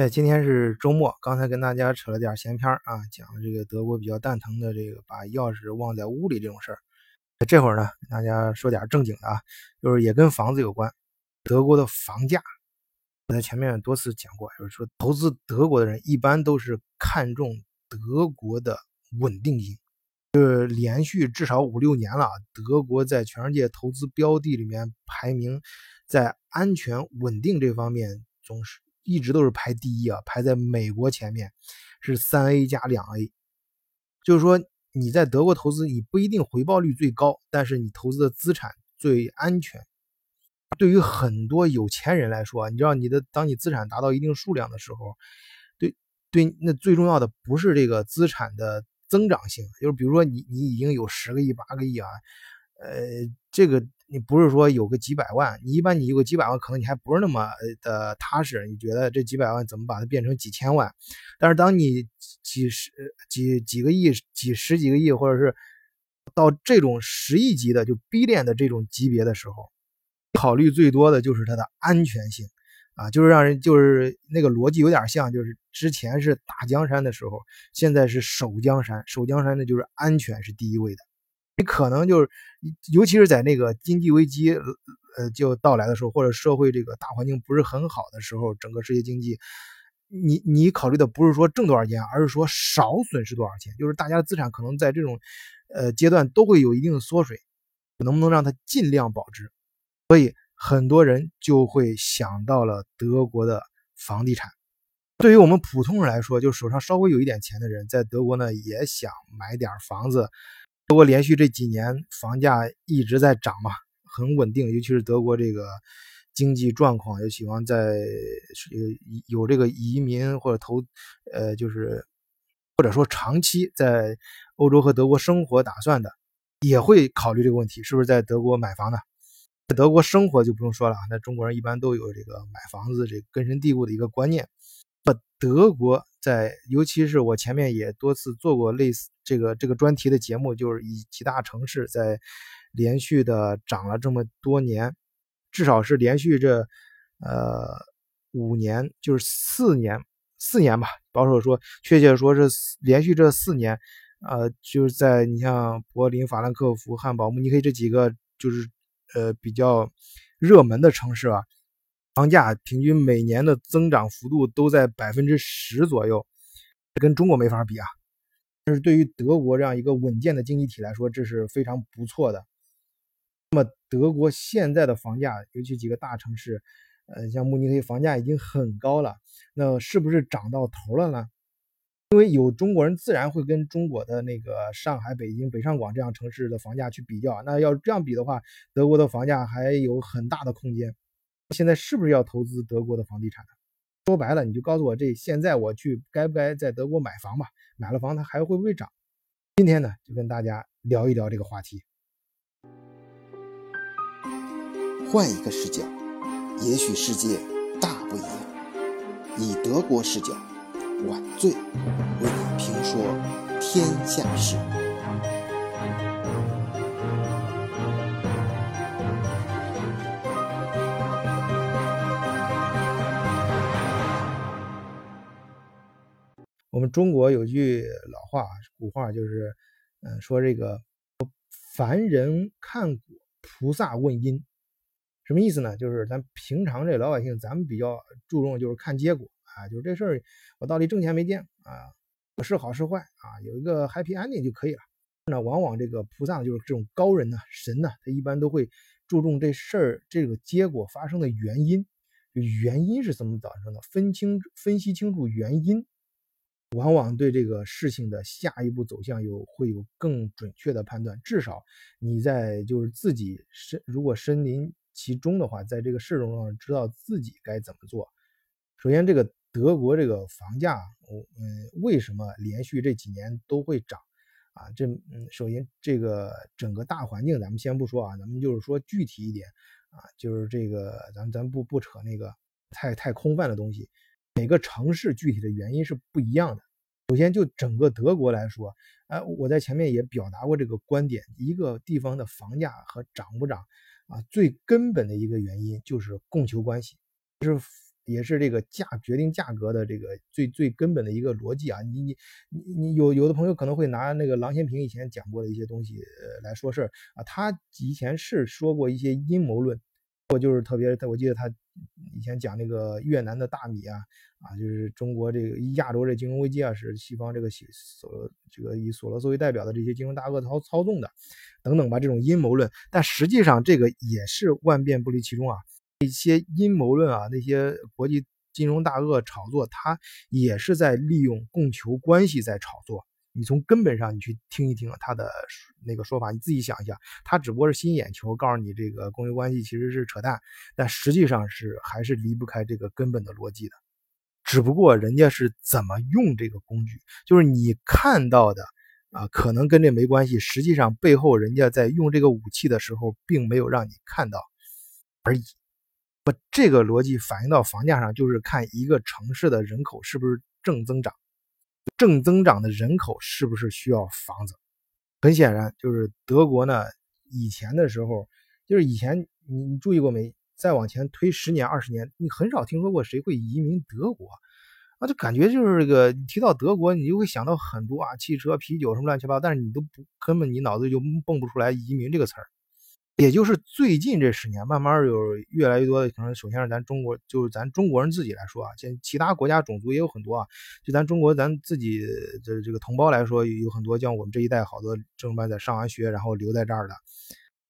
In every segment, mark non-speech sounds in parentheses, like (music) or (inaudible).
对，今天是周末，刚才跟大家扯了点闲篇啊，讲这个德国比较蛋疼的这个把钥匙忘在屋里这种事儿。这会儿呢，跟大家说点正经的啊，就是也跟房子有关。德国的房价，我在前面多次讲过，就是说投资德国的人一般都是看重德国的稳定性，就是连续至少五六年了，德国在全世界投资标的里面排名在安全稳定这方面总是。一直都是排第一啊，排在美国前面，是三 A 加两 A。就是说你在德国投资，你不一定回报率最高，但是你投资的资产最安全。对于很多有钱人来说，你知道你的当你资产达到一定数量的时候，对对，那最重要的不是这个资产的增长性，就是比如说你你已经有十个亿、八个亿啊，呃，这个。你不是说有个几百万，你一般你有个几百万，可能你还不是那么的踏实。你觉得这几百万怎么把它变成几千万？但是当你几十几几个亿、几十几个亿，或者是到这种十亿级的就 B 链的这种级别的时候，考虑最多的就是它的安全性啊，就是让人就是那个逻辑有点像，就是之前是打江山的时候，现在是守江山，守江山的就是安全是第一位的。你可能就是，尤其是在那个经济危机呃就到来的时候，或者社会这个大环境不是很好的时候，整个世界经济，你你考虑的不是说挣多少钱，而是说少损失多少钱。就是大家的资产可能在这种呃阶段都会有一定的缩水，能不能让它尽量保值？所以很多人就会想到了德国的房地产。对于我们普通人来说，就手上稍微有一点钱的人，在德国呢也想买点房子。德国连续这几年房价一直在涨嘛，很稳定。尤其是德国这个经济状况，也喜欢在有这个移民或者投，呃，就是或者说长期在欧洲和德国生活打算的，也会考虑这个问题，是不是在德国买房呢？在德国生活就不用说了，那中国人一般都有这个买房子这根深蒂固的一个观念。那德国在，尤其是我前面也多次做过类似这个这个专题的节目，就是以几大城市在连续的涨了这么多年，至少是连续这呃五年，就是四年四年吧，保守说，确切说是连续这四年，呃，就是在你像柏林、法兰克福、汉堡、慕尼黑这几个就是呃比较热门的城市啊。房价平均每年的增长幅度都在百分之十左右，跟中国没法比啊。但是对于德国这样一个稳健的经济体来说，这是非常不错的。那么德国现在的房价，尤其几个大城市，呃，像慕尼黑房价已经很高了，那是不是涨到头了呢？因为有中国人，自然会跟中国的那个上海、北京、北上广这样城市的房价去比较。那要这样比的话，德国的房价还有很大的空间。现在是不是要投资德国的房地产呢？说白了，你就告诉我，这现在我去该不该在德国买房吧？买了房，它还会不会涨？今天呢，就跟大家聊一聊这个话题。换一个视角，也许世界大不一样。以德国视角，晚醉为你评说天下事。我们中国有句老话，古话就是，嗯，说这个凡人看果，菩萨问因，什么意思呢？就是咱平常这老百姓，咱们比较注重就是看结果啊，就是这事儿我到底挣钱没挣啊，是好是坏啊，有一个 happy ending 就可以了。那往往这个菩萨就是这种高人呢，神呢，他一般都会注重这事儿这个结果发生的原因，原因是怎么造成的，分清分析清楚原因。往往对这个事情的下一步走向有会有更准确的判断，至少你在就是自己身如果身临其中的话，在这个事中上知道自己该怎么做。首先，这个德国这个房价，嗯，为什么连续这几年都会涨啊？这嗯，首先这个整个大环境咱们先不说啊，咱们就是说具体一点啊，就是这个咱咱不不扯那个太太空泛的东西。每个城市具体的原因是不一样的。首先，就整个德国来说，哎，我在前面也表达过这个观点：一个地方的房价和涨不涨啊，最根本的一个原因就是供求关系。是也是这个价决定价格的这个最最根本的一个逻辑啊！你你你你有有的朋友可能会拿那个郎咸平以前讲过的一些东西来说事儿啊，他以前是说过一些阴谋论，我就是特别，我记得他以前讲那个越南的大米啊啊，就是中国这个亚洲这金融危机啊，是西方这个西索这个以索罗斯为代表的这些金融大鳄操操纵的等等吧，这种阴谋论，但实际上这个也是万变不离其宗啊。一些阴谋论啊，那些国际金融大鳄炒作，他也是在利用供求关系在炒作。你从根本上你去听一听他的那个说法，你自己想一下，他只不过是吸引眼球，告诉你这个供求关系其实是扯淡，但实际上是还是离不开这个根本的逻辑的。只不过人家是怎么用这个工具，就是你看到的啊，可能跟这没关系，实际上背后人家在用这个武器的时候，并没有让你看到而已。不，这个逻辑反映到房价上，就是看一个城市的人口是不是正增长，正增长的人口是不是需要房子？很显然，就是德国呢，以前的时候，就是以前你你注意过没？再往前推十年、二十年，你很少听说过谁会移民德国啊，就感觉就是这个，你提到德国，你就会想到很多啊，汽车、啤酒什么乱七八糟，但是你都不根本你脑子就蹦不出来移民这个词儿。也就是最近这十年，慢慢有越来越多的可能。首先是咱中国，就是咱中国人自己来说啊，像其他国家种族也有很多啊。就咱中国咱自己的这个同胞来说，有很多像我们这一代好多正班在上完学，然后留在这儿的。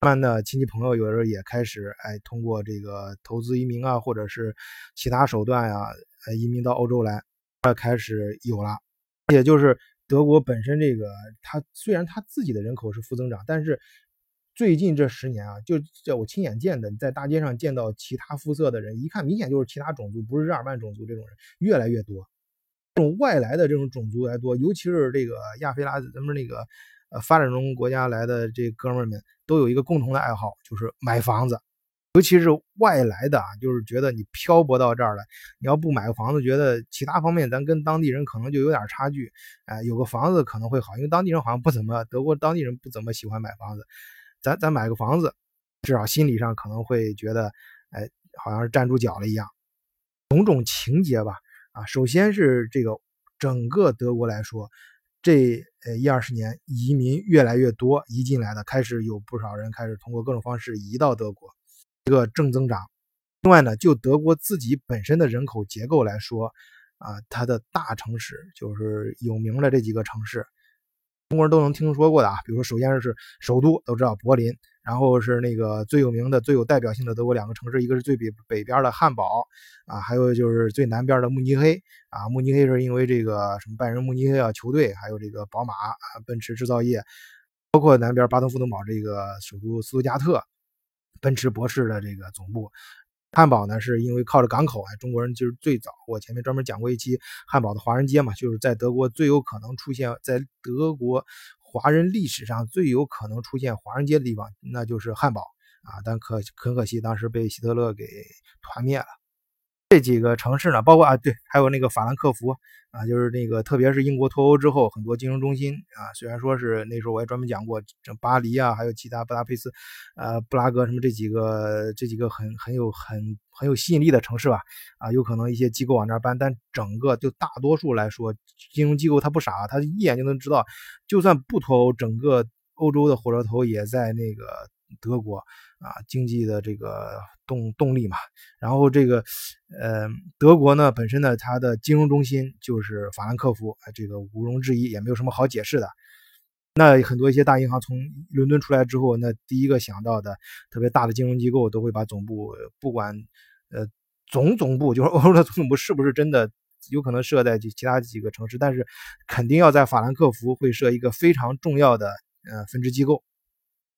慢慢的，亲戚朋友有时候也开始哎，通过这个投资移民啊，或者是其他手段呀，呃，移民到欧洲来，开始有了。也就是德国本身这个，它虽然它自己的人口是负增长，但是。最近这十年啊，就在我亲眼见的，在大街上见到其他肤色的人，一看明显就是其他种族，不是日耳曼种族这种人越来越多。这种外来的这种种族来多，尤其是这个亚非拉，咱们那个呃发展中国家来的这哥们们，都有一个共同的爱好，就是买房子。尤其是外来的啊，就是觉得你漂泊到这儿来，你要不买个房子，觉得其他方面咱跟当地人可能就有点差距。哎，有个房子可能会好，因为当地人好像不怎么，德国当地人不怎么喜欢买房子。咱咱买个房子，至少心理上可能会觉得，哎，好像是站住脚了一样，种种情节吧。啊，首先是这个整个德国来说，这呃一二十年移民越来越多，移进来的开始有不少人开始通过各种方式移到德国，一个正增长。另外呢，就德国自己本身的人口结构来说，啊，它的大城市就是有名的这几个城市。中国人都能听说过的啊，比如说，首先是首都都知道柏林，然后是那个最有名的、最有代表性的德国两个城市，一个是最北北边的汉堡啊，还有就是最南边的慕尼黑啊。慕尼黑是因为这个什么拜仁慕尼黑啊球队，还有这个宝马啊、奔驰制造业，包括南边巴登符登堡这个首都斯图加特，奔驰博士的这个总部。汉堡呢，是因为靠着港口啊，中国人就是最早。我前面专门讲过一期汉堡的华人街嘛，就是在德国最有可能出现在德国华人历史上最有可能出现华人街的地方，那就是汉堡啊。但可很可惜，当时被希特勒给团灭了。这几个城市呢，包括啊，对，还有那个法兰克福啊，就是那个，特别是英国脱欧之后，很多金融中心啊，虽然说是那时候我也专门讲过，这巴黎啊，还有其他布达佩斯、呃布拉格什么这几个这几个很很有很很有吸引力的城市吧，啊，有可能一些机构往那儿搬，但整个就大多数来说，金融机构它不傻，它一眼就能知道，就算不脱欧，整个欧洲的火车头也在那个德国。啊，经济的这个动动力嘛，然后这个，呃，德国呢本身呢，它的金融中心就是法兰克福，这个毋庸置疑，也没有什么好解释的。那很多一些大银行从伦敦出来之后，那第一个想到的特别大的金融机构都会把总部，不管呃总总部就是欧洲的总部是不是真的有可能设在其他几个城市，但是肯定要在法兰克福会设一个非常重要的呃分支机构。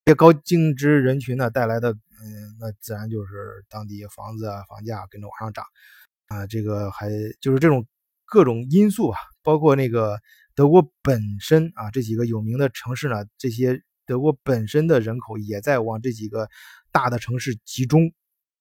这些高净值人群呢带来的，嗯，那自然就是当地房子啊房价跟着往上涨，啊，这个还就是这种各种因素啊，包括那个德国本身啊这几个有名的城市呢，这些德国本身的人口也在往这几个大的城市集中，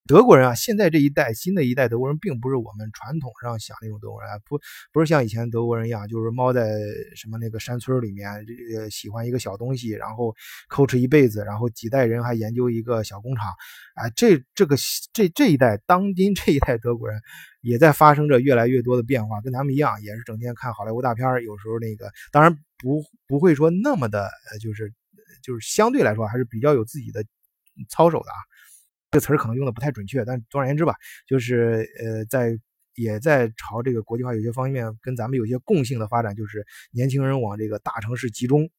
德国人啊，现在这一代新的一代德国人，并不是我们传统上想那种德国人，不不是像以前德国人一样，就是猫在什么那个山村里面，这个喜欢一个小东西，然后抠哧一辈子，然后几代人还研究一个小工厂，啊，这这个这这一代当今这一代德国人，也在发生着越来越多的变化，跟咱们一样，也是整天看好莱坞大片有时候那个当然不不会说那么的，呃就是就是相对来说还是比较有自己的操守的啊。这个词儿可能用的不太准确，但总而言之吧，就是呃，在也在朝这个国际化有些方面跟咱们有些共性的发展，就是年轻人往这个大城市集中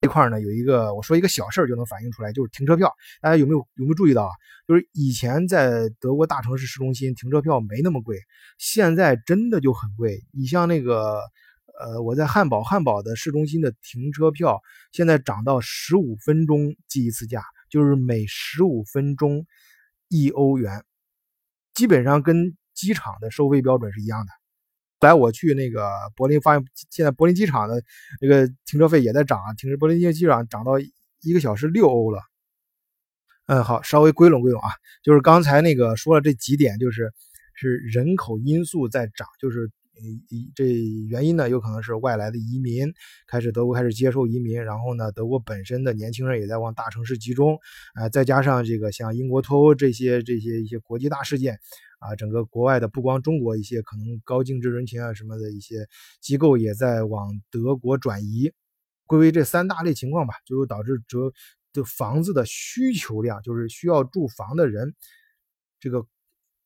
这块呢，有一个我说一个小事儿就能反映出来，就是停车票，大家有没有有没有注意到啊？就是以前在德国大城市市中心停车票没那么贵，现在真的就很贵。你像那个呃，我在汉堡，汉堡的市中心的停车票现在涨到十五分钟计一次价。就是每十五分钟一欧元，基本上跟机场的收费标准是一样的。来，我去那个柏林，发现现在柏林机场的那个停车费也在涨，停柏林机场涨到一个小时六欧了。嗯，好，稍微归拢归拢啊，就是刚才那个说了这几点，就是是人口因素在涨，就是。一这原因呢，有可能是外来的移民开始德国开始接受移民，然后呢，德国本身的年轻人也在往大城市集中，啊，再加上这个像英国脱欧这些这些一些国际大事件，啊，整个国外的不光中国一些可能高净值人群啊什么的一些机构也在往德国转移，归为这三大类情况吧，就导致这的房子的需求量，就是需要住房的人，这个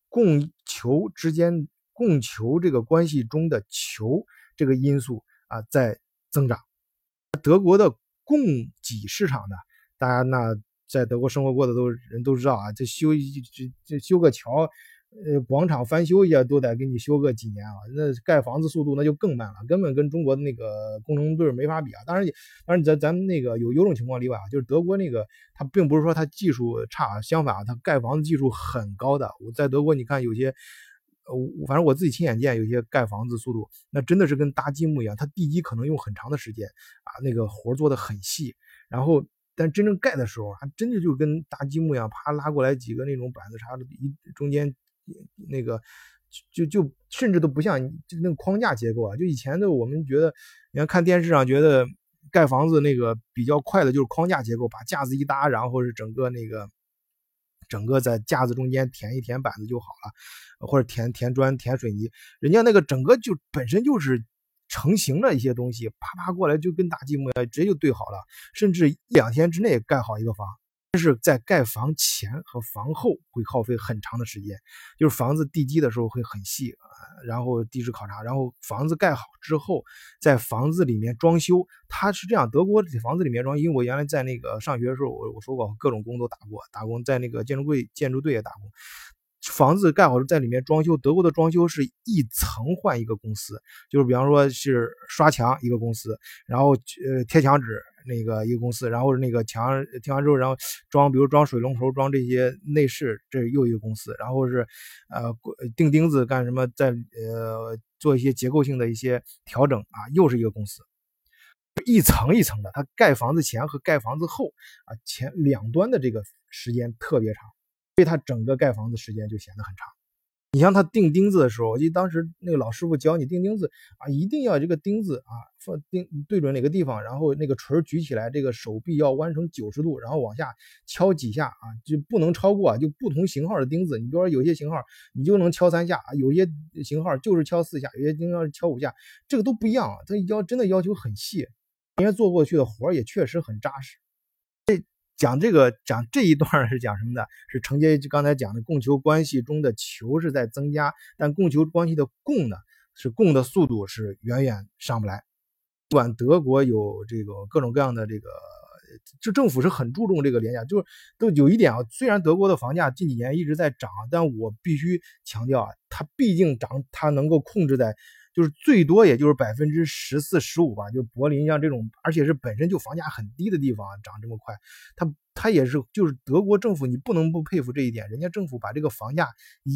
供求之间。供求这个关系中的求这个因素啊在增长。德国的供给市场呢，大家那在德国生活过的都人都知道啊，这修这这修个桥。呃，广场翻修一下都得给你修个几年啊，那盖房子速度那就更慢了，根本跟中国的那个工程队没法比啊。当然，当然咱咱们那个有有种情况例外啊，就是德国那个它并不是说它技术差，相反啊，它盖房子技术很高的。我在德国你看有些。呃，反正我自己亲眼见，有些盖房子速度，那真的是跟搭积木一样。它地基可能用很长的时间啊，那个活做的很细。然后，但真正盖的时候，还真的就跟搭积木一样，啪拉过来几个那种板子，啥的，一中间那个就就甚至都不像就那个框架结构啊。就以前的我们觉得，你看看电视上觉得盖房子那个比较快的就是框架结构，把架子一搭，然后是整个那个。整个在架子中间填一填板子就好了，或者填填砖、填水泥，人家那个整个就本身就是成型了一些东西，啪啪过来就跟搭积木一样，直接就对好了，甚至一两天之内盖好一个房。但是在盖房前和房后会耗费很长的时间，就是房子地基的时候会很细啊，然后地质考察，然后房子盖好之后，在房子里面装修，它是这样，德国房子里面装，因为我原来在那个上学的时候，我我说过各种工都打过，打工在那个建筑队建筑队也打工。房子盖好在里面装修，德国的装修是一层换一个公司，就是比方说是刷墙一个公司，然后呃贴墙纸那个一个公司，然后那个墙贴完之后，然后装比如装水龙头、装这些内饰，这又一个公司，然后是呃钉钉子干什么，在呃做一些结构性的一些调整啊，又是一个公司，一层一层的，它盖房子前和盖房子后啊前两端的这个时间特别长。所以它整个盖房子时间就显得很长。你像他钉钉子的时候，我记得当时那个老师傅教你钉钉子啊，一定要这个钉子啊放钉对准哪个地方，然后那个锤举起来，这个手臂要弯成九十度，然后往下敲几下啊，就不能超过啊。就不同型号的钉子，你比如说有些型号你就能敲三下啊，有些型号就是敲四下，有些型号敲五下，这个都不一样啊。它要真的要求很细，人家做过去的活也确实很扎实。讲这个讲这一段是讲什么的？是承接刚才讲的供求关系中的求是在增加，但供求关系的供呢，是供的速度是远远上不来。不管德国有这个各种各样的这个，就政府是很注重这个廉价，就是都有一点啊。虽然德国的房价近几年一直在涨，但我必须强调啊，它毕竟涨，它能够控制在。就是最多也就是百分之十四十五吧，就柏林像这种，而且是本身就房价很低的地方，涨这么快，它它也是就是德国政府，你不能不佩服这一点，人家政府把这个房价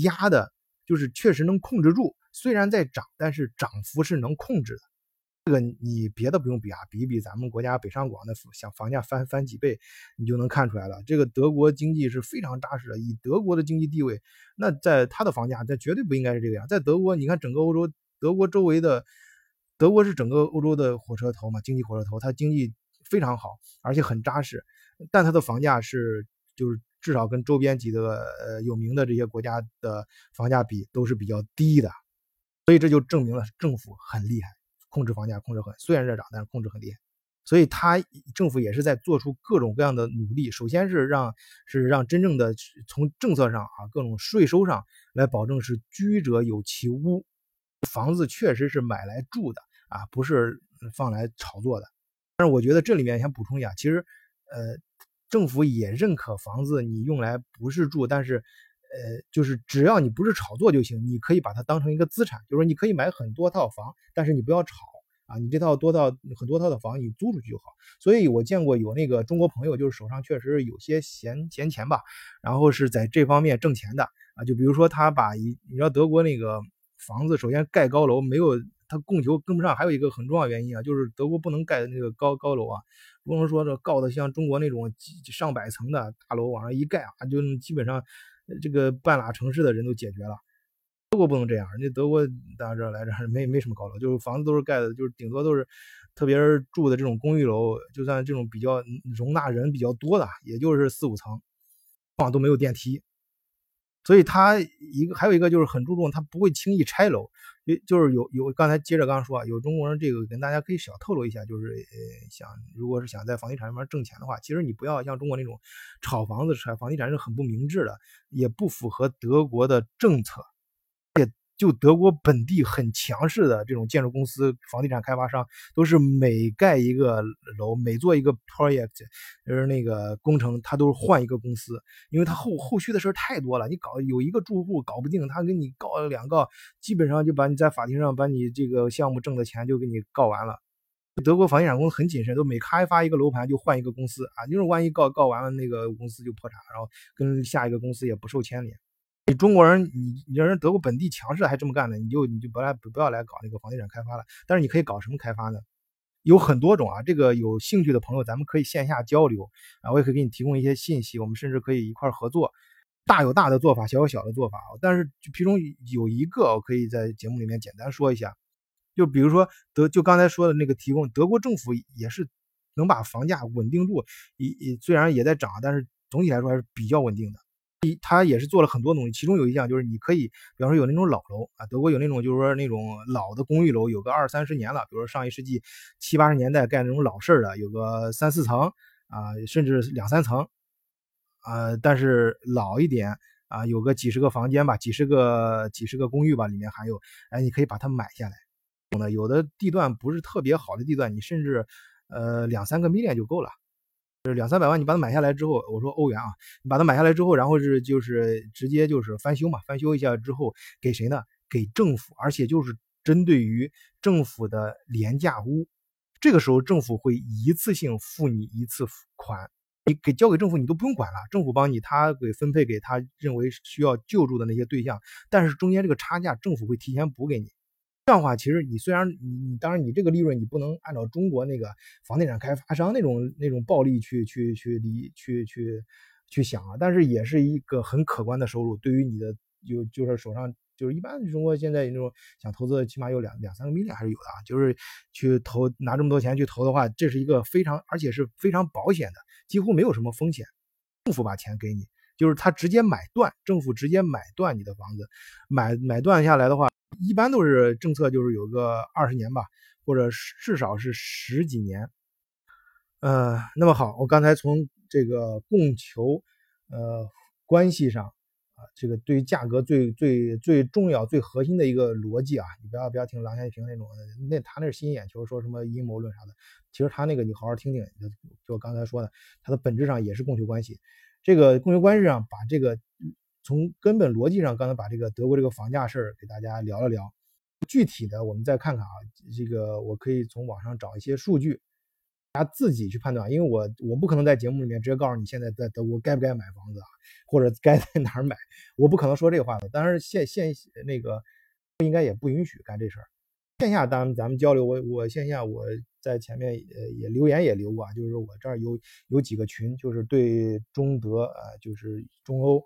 压的，就是确实能控制住，虽然在涨，但是涨幅是能控制的。这个你别的不用比啊，比一比咱们国家北上广的想房价翻翻几倍，你就能看出来了。这个德国经济是非常扎实的，以德国的经济地位，那在它的房价，这绝对不应该是这个样。在德国，你看整个欧洲，德国周围的，德国是整个欧洲的火车头嘛，经济火车头，它经济非常好，而且很扎实，但它的房价是就是至少跟周边几个呃有名的这些国家的房价比都是比较低的，所以这就证明了政府很厉害。控制房价控制很，虽然热涨，但是控制很厉害，所以他政府也是在做出各种各样的努力。首先是让是让真正的从政策上啊，各种税收上来保证是居者有其屋，房子确实是买来住的啊，不是放来炒作的。但是我觉得这里面想补充一下，其实呃，政府也认可房子你用来不是住，但是。呃，就是只要你不是炒作就行，你可以把它当成一个资产，就是说你可以买很多套房，但是你不要炒啊，你这套多套很多套的房你租出去就好。所以我见过有那个中国朋友，就是手上确实有些闲闲钱吧，然后是在这方面挣钱的啊，就比如说他把一，你知道德国那个房子，首先盖高楼没有，它供求跟不上，还有一个很重要原因啊，就是德国不能盖那个高高楼啊，不能说这高的像中国那种几上百层的大楼往上一盖啊，就基本上。这个半拉城市的人都解决了，德国不能这样。那德国大家知道来着，没没什么高楼，就是房子都是盖的，就是顶多都是，特别是住的这种公寓楼，就算这种比较容纳人比较多的，也就是四五层，往都没有电梯。所以他一个还有一个就是很注重，他不会轻易拆楼。就就是有有刚才接着刚刚说啊，有中国人这个跟大家可以小透露一下，就是呃想如果是想在房地产上面挣钱的话，其实你不要像中国那种炒房子拆房地产是很不明智的，也不符合德国的政策，就德国本地很强势的这种建筑公司、房地产开发商，都是每盖一个楼、每做一个 project，就是那个工程，他都是换一个公司，因为他后后续的事太多了。你搞有一个住户搞不定，他给你告两告，基本上就把你在法庭上把你这个项目挣的钱就给你告完了。德国房地产公司很谨慎，都每开发一个楼盘就换一个公司啊，就是万一告告完了，那个公司就破产，然后跟下一个公司也不受牵连。你中国人，你你让人德国本地强势还这么干呢，你就你就不来不要来搞那个房地产开发了。但是你可以搞什么开发呢？有很多种啊。这个有兴趣的朋友，咱们可以线下交流啊，我也可以给你提供一些信息。我们甚至可以一块合作。大有大的做法，小有小的做法。但是其中有一个，我可以在节目里面简单说一下。就比如说德，就刚才说的那个提供，德国政府也是能把房价稳定住。一虽然也在涨，但是总体来说还是比较稳定的。他也是做了很多东西，其中有一项就是你可以，比方说有那种老楼啊，德国有那种就是说那种老的公寓楼，有个二三十年了，比如说上一世纪七八十年代盖那种老式的，有个三四层啊，甚至两三层啊，但是老一点啊，有个几十个房间吧，几十个几十个公寓吧，里面还有，哎，你可以把它买下来。有的地段不是特别好的地段，你甚至呃两三个 million 就够了。就是两三百万，你把它买下来之后，我说欧元啊，你把它买下来之后，然后是就是直接就是翻修嘛，翻修一下之后给谁呢？给政府，而且就是针对于政府的廉价屋，这个时候政府会一次性付你一次款，你给交给政府你都不用管了，政府帮你他给分配给他认为需要救助的那些对象，但是中间这个差价政府会提前补给你。这样的话，其实你虽然你你当然你这个利润你不能按照中国那个房地产开发商那种那种暴利去去去理去去去想啊，但是也是一个很可观的收入。对于你的就就是手上就是一般中国现在那种想投资，起码有两两三个 million 还是有的啊，就是去投拿这么多钱去投的话，这是一个非常而且是非常保险的，几乎没有什么风险。政府把钱给你，就是他直接买断，政府直接买断你的房子，买买断下来的话。一般都是政策，就是有个二十年吧，或者至少是十几年。呃，那么好，我刚才从这个供求呃关系上啊，这个对于价格最最最重要、最核心的一个逻辑啊，你不要不要听郎咸平那种，那他那是吸引眼球，说什么阴谋论啥的。其实他那个你好好听听，就我刚才说的，它的本质上也是供求关系。这个供求关系上把这个。从根本逻辑上，刚才把这个德国这个房价事儿给大家聊了聊。具体的，我们再看看啊，这个我可以从网上找一些数据，大家自己去判断。因为我我不可能在节目里面直接告诉你现在在德国该不该买房子啊，或者该在哪儿买，我不可能说这话的。当然，现现那个不应该也不允许干这事儿。线下当咱们交流，我我线下我在前面呃也留言也留过啊，就是我这儿有有几个群，就是对中德呃就是中欧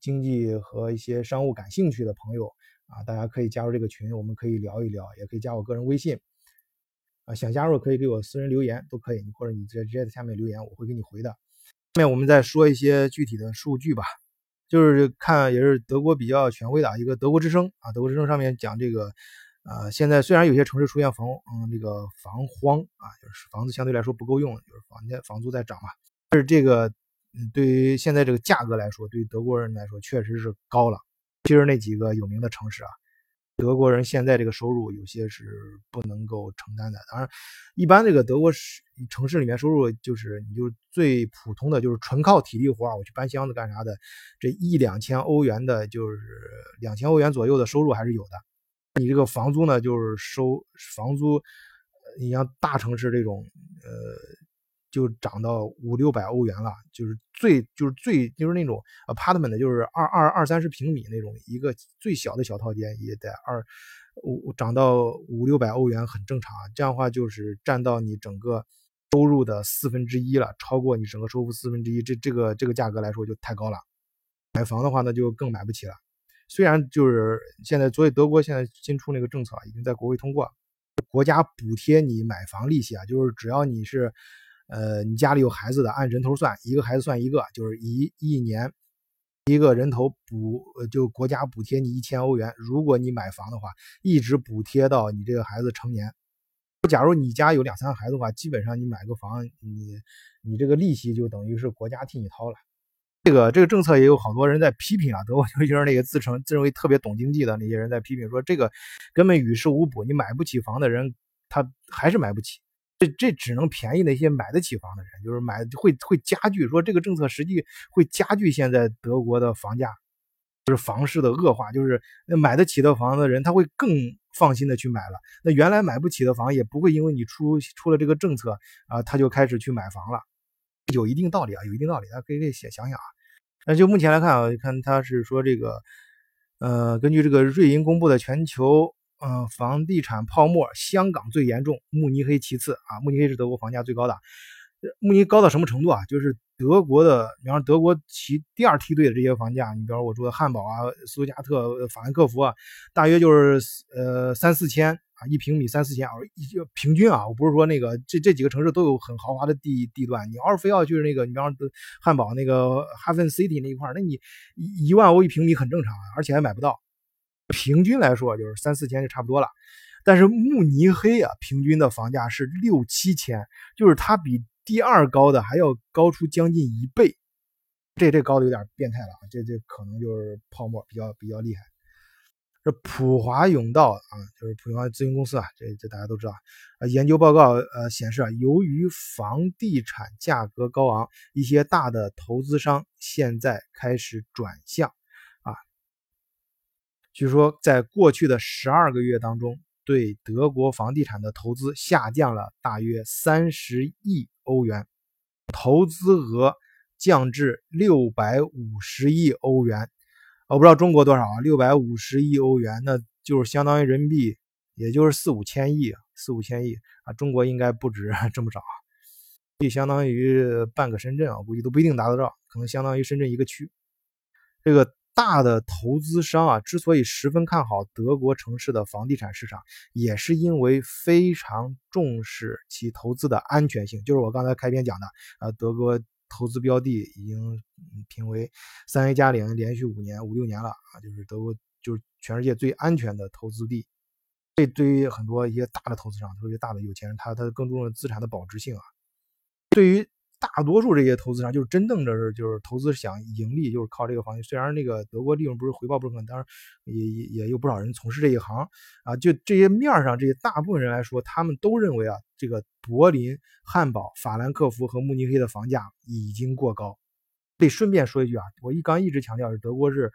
经济和一些商务感兴趣的朋友啊，大家可以加入这个群，我们可以聊一聊，也可以加我个人微信啊，想加入可以给我私人留言都可以，或者你直接直接在下面留言，我会给你回的。下面我们再说一些具体的数据吧。就是看也是德国比较权威的一个德国之声啊，德国之声上面讲这个，呃，现在虽然有些城市出现房嗯这个房荒啊，就是房子相对来说不够用，就是房价房租在涨嘛，但是这个嗯对于现在这个价格来说，对于德国人来说确实是高了。其实那几个有名的城市啊。德国人现在这个收入有些是不能够承担的。当然，一般这个德国市城市里面收入就是你就最普通的就是纯靠体力活我去搬箱子干啥的，这一两千欧元的，就是两千欧元左右的收入还是有的。你这个房租呢，就是收房租，你像大城市这种，呃。就涨到五六百欧元了，就是最就是最就是那种 apartment 的就是二二二三十平米那种一个最小的小套间也得二五涨到五六百欧元很正常，这样的话就是占到你整个收入的四分之一了，超过你整个收入四分之一，这这个这个价格来说就太高了。买房的话那就更买不起了。虽然就是现在所以德国现在新出那个政策已经在国会通过，国家补贴你买房利息啊，就是只要你是。呃，你家里有孩子的，按人头算，一个孩子算一个，就是一一年一个人头补，就国家补贴你一千欧元。如果你买房的话，一直补贴到你这个孩子成年。假如你家有两三个孩子的话，基本上你买个房，你你这个利息就等于是国家替你掏了。这个这个政策也有好多人在批评啊，德国尤其是那个自称自认为特别懂经济的那些人在批评说，这个根本于事无补，你买不起房的人他还是买不起。这这只能便宜那些买得起房的人，就是买会会加剧说这个政策实际会加剧现在德国的房价，就是房市的恶化，就是那买得起的房子的人他会更放心的去买了，那原来买不起的房也不会因为你出出了这个政策啊他就开始去买房了，有一定道理啊，有一定道理，大家可以可以想想想啊。那就目前来看啊，看他是说这个，呃，根据这个瑞银公布的全球。嗯，房地产泡沫，香港最严重，慕尼黑其次啊。慕尼黑是德国房价最高的，慕尼高到什么程度啊？就是德国的，比方德国其第二梯队的这些房价，你比方我住的汉堡啊、苏加特、法兰克福啊，大约就是呃三四千一平米三四千啊，平均啊，我不是说那个这这几个城市都有很豪华的地地段，你要是非要去那个，你比方汉堡那个 Haven City 那一块那你一万欧一平米很正常啊，而且还买不到。平均来说就是三四千就差不多了，但是慕尼黑啊，平均的房价是六七千，就是它比第二高的还要高出将近一倍，这这高的有点变态了，这这可能就是泡沫比较比较厉害。这普华永道啊，就是普华咨询公司啊，这这大家都知道啊。研究报告呃显示啊，由于房地产价格高昂，一些大的投资商现在开始转向啊。据说，在过去的十二个月当中，对德国房地产的投资下降了大约三十亿欧元，投资额降至六百五十亿欧元。我不知道中国多少啊？六百五十亿欧元，那就是相当于人民币，也就是四五千亿，四五千亿啊！中国应该不止这么少，这相当于半个深圳啊，估计都不一定达得到，可能相当于深圳一个区。这个。大的投资商啊，之所以十分看好德国城市的房地产市场，也是因为非常重视其投资的安全性。就是我刚才开篇讲的，啊，德国投资标的已经评为三 A 加零，连续五年、五六年了啊，就是德国就是全世界最安全的投资地。这对于很多一些大的投资商，特别大的有钱人，他他更注重资产的保值性啊。对于大多数这些投资商就是真正的是就是投资想盈利，就是靠这个行业。虽然那个德国利润不是回报不是很，当然也也也有不少人从事这一行啊。就这些面上这些大部分人来说，他们都认为啊，这个柏林、汉堡、法兰克福和慕尼黑的房价已经过高。得顺便说一句啊，我一刚一直强调是德国是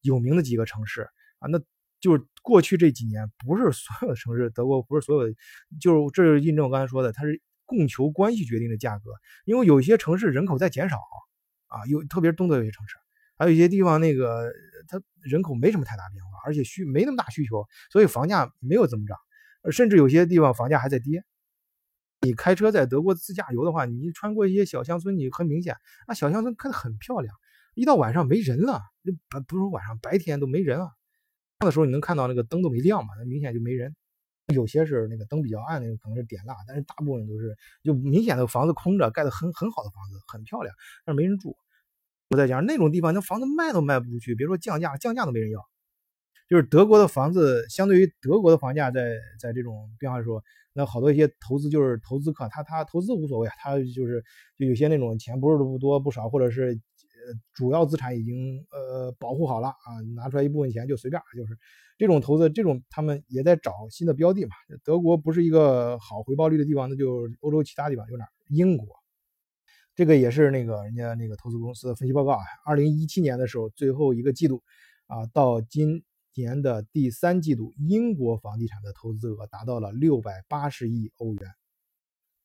有名的几个城市啊，那就是过去这几年不是所有的城市，德国不是所有的，就是这是印证我刚才说的，它是。供求关系决定的价格，因为有些城市人口在减少啊，有特别是东德有些城市，还有一些地方那个它人口没什么太大变化，而且需没那么大需求，所以房价没有怎么涨。甚至有些地方房价还在跌。你开车在德国自驾游的话，你穿过一些小乡村，你很明显，那小乡村看得很漂亮，一到晚上没人了，不不是晚上，白天都没人啊。的时候你能看到那个灯都没亮嘛，那明显就没人。有些是那个灯比较暗，那个可能是点蜡，但是大部分都是就明显的房子空着，盖的很很好的房子，很漂亮，但是没人住。我再讲那种地方，那房子卖都卖不出去，别说降价，降价都没人要。就是德国的房子，相对于德国的房价，在在这种变化的时候，那好多一些投资就是投资客，他他投资无所谓啊，他就是就有些那种钱不是不多不少，或者是主要资产已经呃保护好了啊，拿出来一部分钱就随便，就是这种投资，这种他们也在找新的标的嘛。德国不是一个好回报率的地方，那就欧洲其他地方有哪？英国，这个也是那个人家那个投资公司分析报告啊，二零一七年的时候最后一个季度啊，到今。年的第三季度，英国房地产的投资额达到了六百八十亿欧元。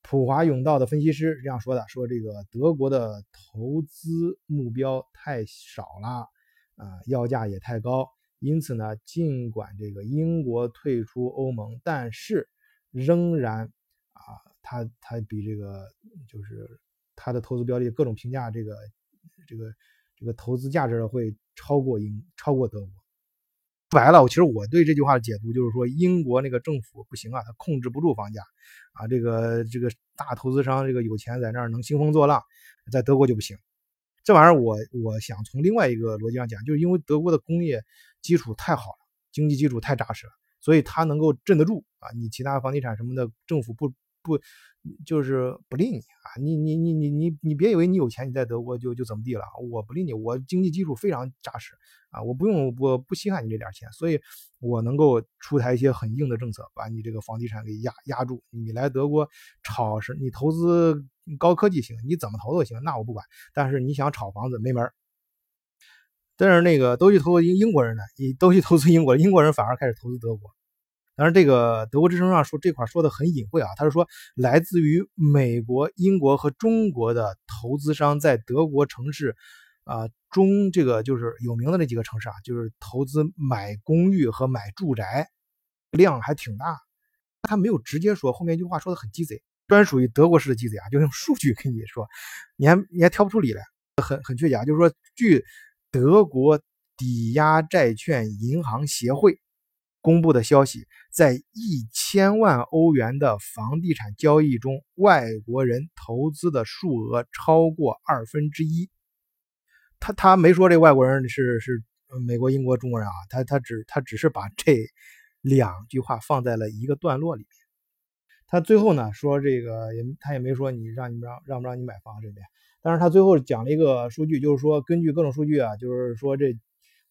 普华永道的分析师这样说的：说这个德国的投资目标太少了，啊，要价也太高。因此呢，尽管这个英国退出欧盟，但是仍然啊，他他比这个就是他的投资标的各种评价，这个这个这个投资价值会超过英超过德国。白了，其实我对这句话的解读就是说，英国那个政府不行啊，他控制不住房价啊。这个这个大投资商这个有钱在那儿能兴风作浪，在德国就不行。这玩意儿我我想从另外一个逻辑上讲，就是因为德国的工业基础太好了，经济基础太扎实了，所以它能够镇得住啊。你其他房地产什么的，政府不不。就是不理你啊！你你你你你你别以为你有钱，你在德国就就怎么地了？我不理你，我经济基础非常扎实啊！我不用，我不稀罕你这点钱，所以我能够出台一些很硬的政策，把你这个房地产给压压住。你来德国炒是，你投资高科技行，你怎么投都行，那我不管。但是你想炒房子没门但是那个都去投资英英国人呢，你都去投资英国，英国人反而开始投资德国。当然，这个德国之声上说这块说的很隐晦啊，他是说来自于美国、英国和中国的投资商在德国城市，啊中这个就是有名的那几个城市啊，就是投资买公寓和买住宅量还挺大。他没有直接说，后面一句话说的很鸡贼，专属于德国式的鸡贼啊，就用数据跟你说，你还你还挑不出理来，很很缺假。就是说，据德国抵押债券银行协会。公布的消息，在一千万欧元的房地产交易中，外国人投资的数额超过二分之一。他他没说这外国人是是美国、英国、中国人啊，他他只他只是把这两句话放在了一个段落里面。他最后呢说这个也他也没说你让你让让不让你买房这边，但是他最后讲了一个数据，就是说根据各种数据啊，就是说这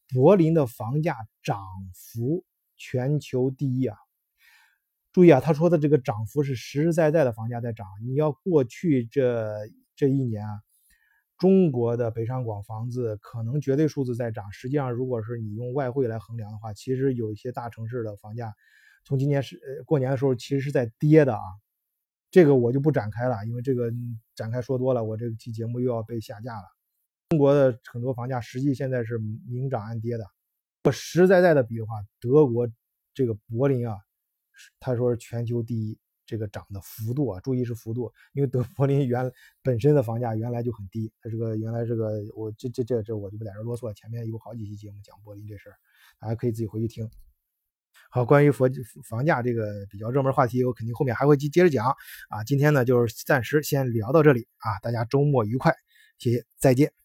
柏林的房价涨幅。全球第一啊！注意啊，他说的这个涨幅是实实在在的房价在涨。你要过去这这一年啊，中国的北上广房子可能绝对数字在涨。实际上，如果是你用外汇来衡量的话，其实有一些大城市的房价从今年是呃过年的时候其实是在跌的啊。这个我就不展开了，因为这个展开说多了，我这期节目又要被下架了。中国的很多房价实际现在是明涨暗跌的。我实实在在的比的话，德国这个柏林啊，他说是全球第一，这个涨的幅度啊，注意是幅度，因为德 (laughs) 柏林原本身的房价原来就很低，它这个原来这个我这这这这我就不在这啰嗦了，前面有好几期节目讲柏林这事儿，大家可以自己回去听。好，关于房房价这个比较热门话题，我肯定后面还会接接着讲啊。今天呢，就是暂时先聊到这里啊，大家周末愉快，谢谢，再见。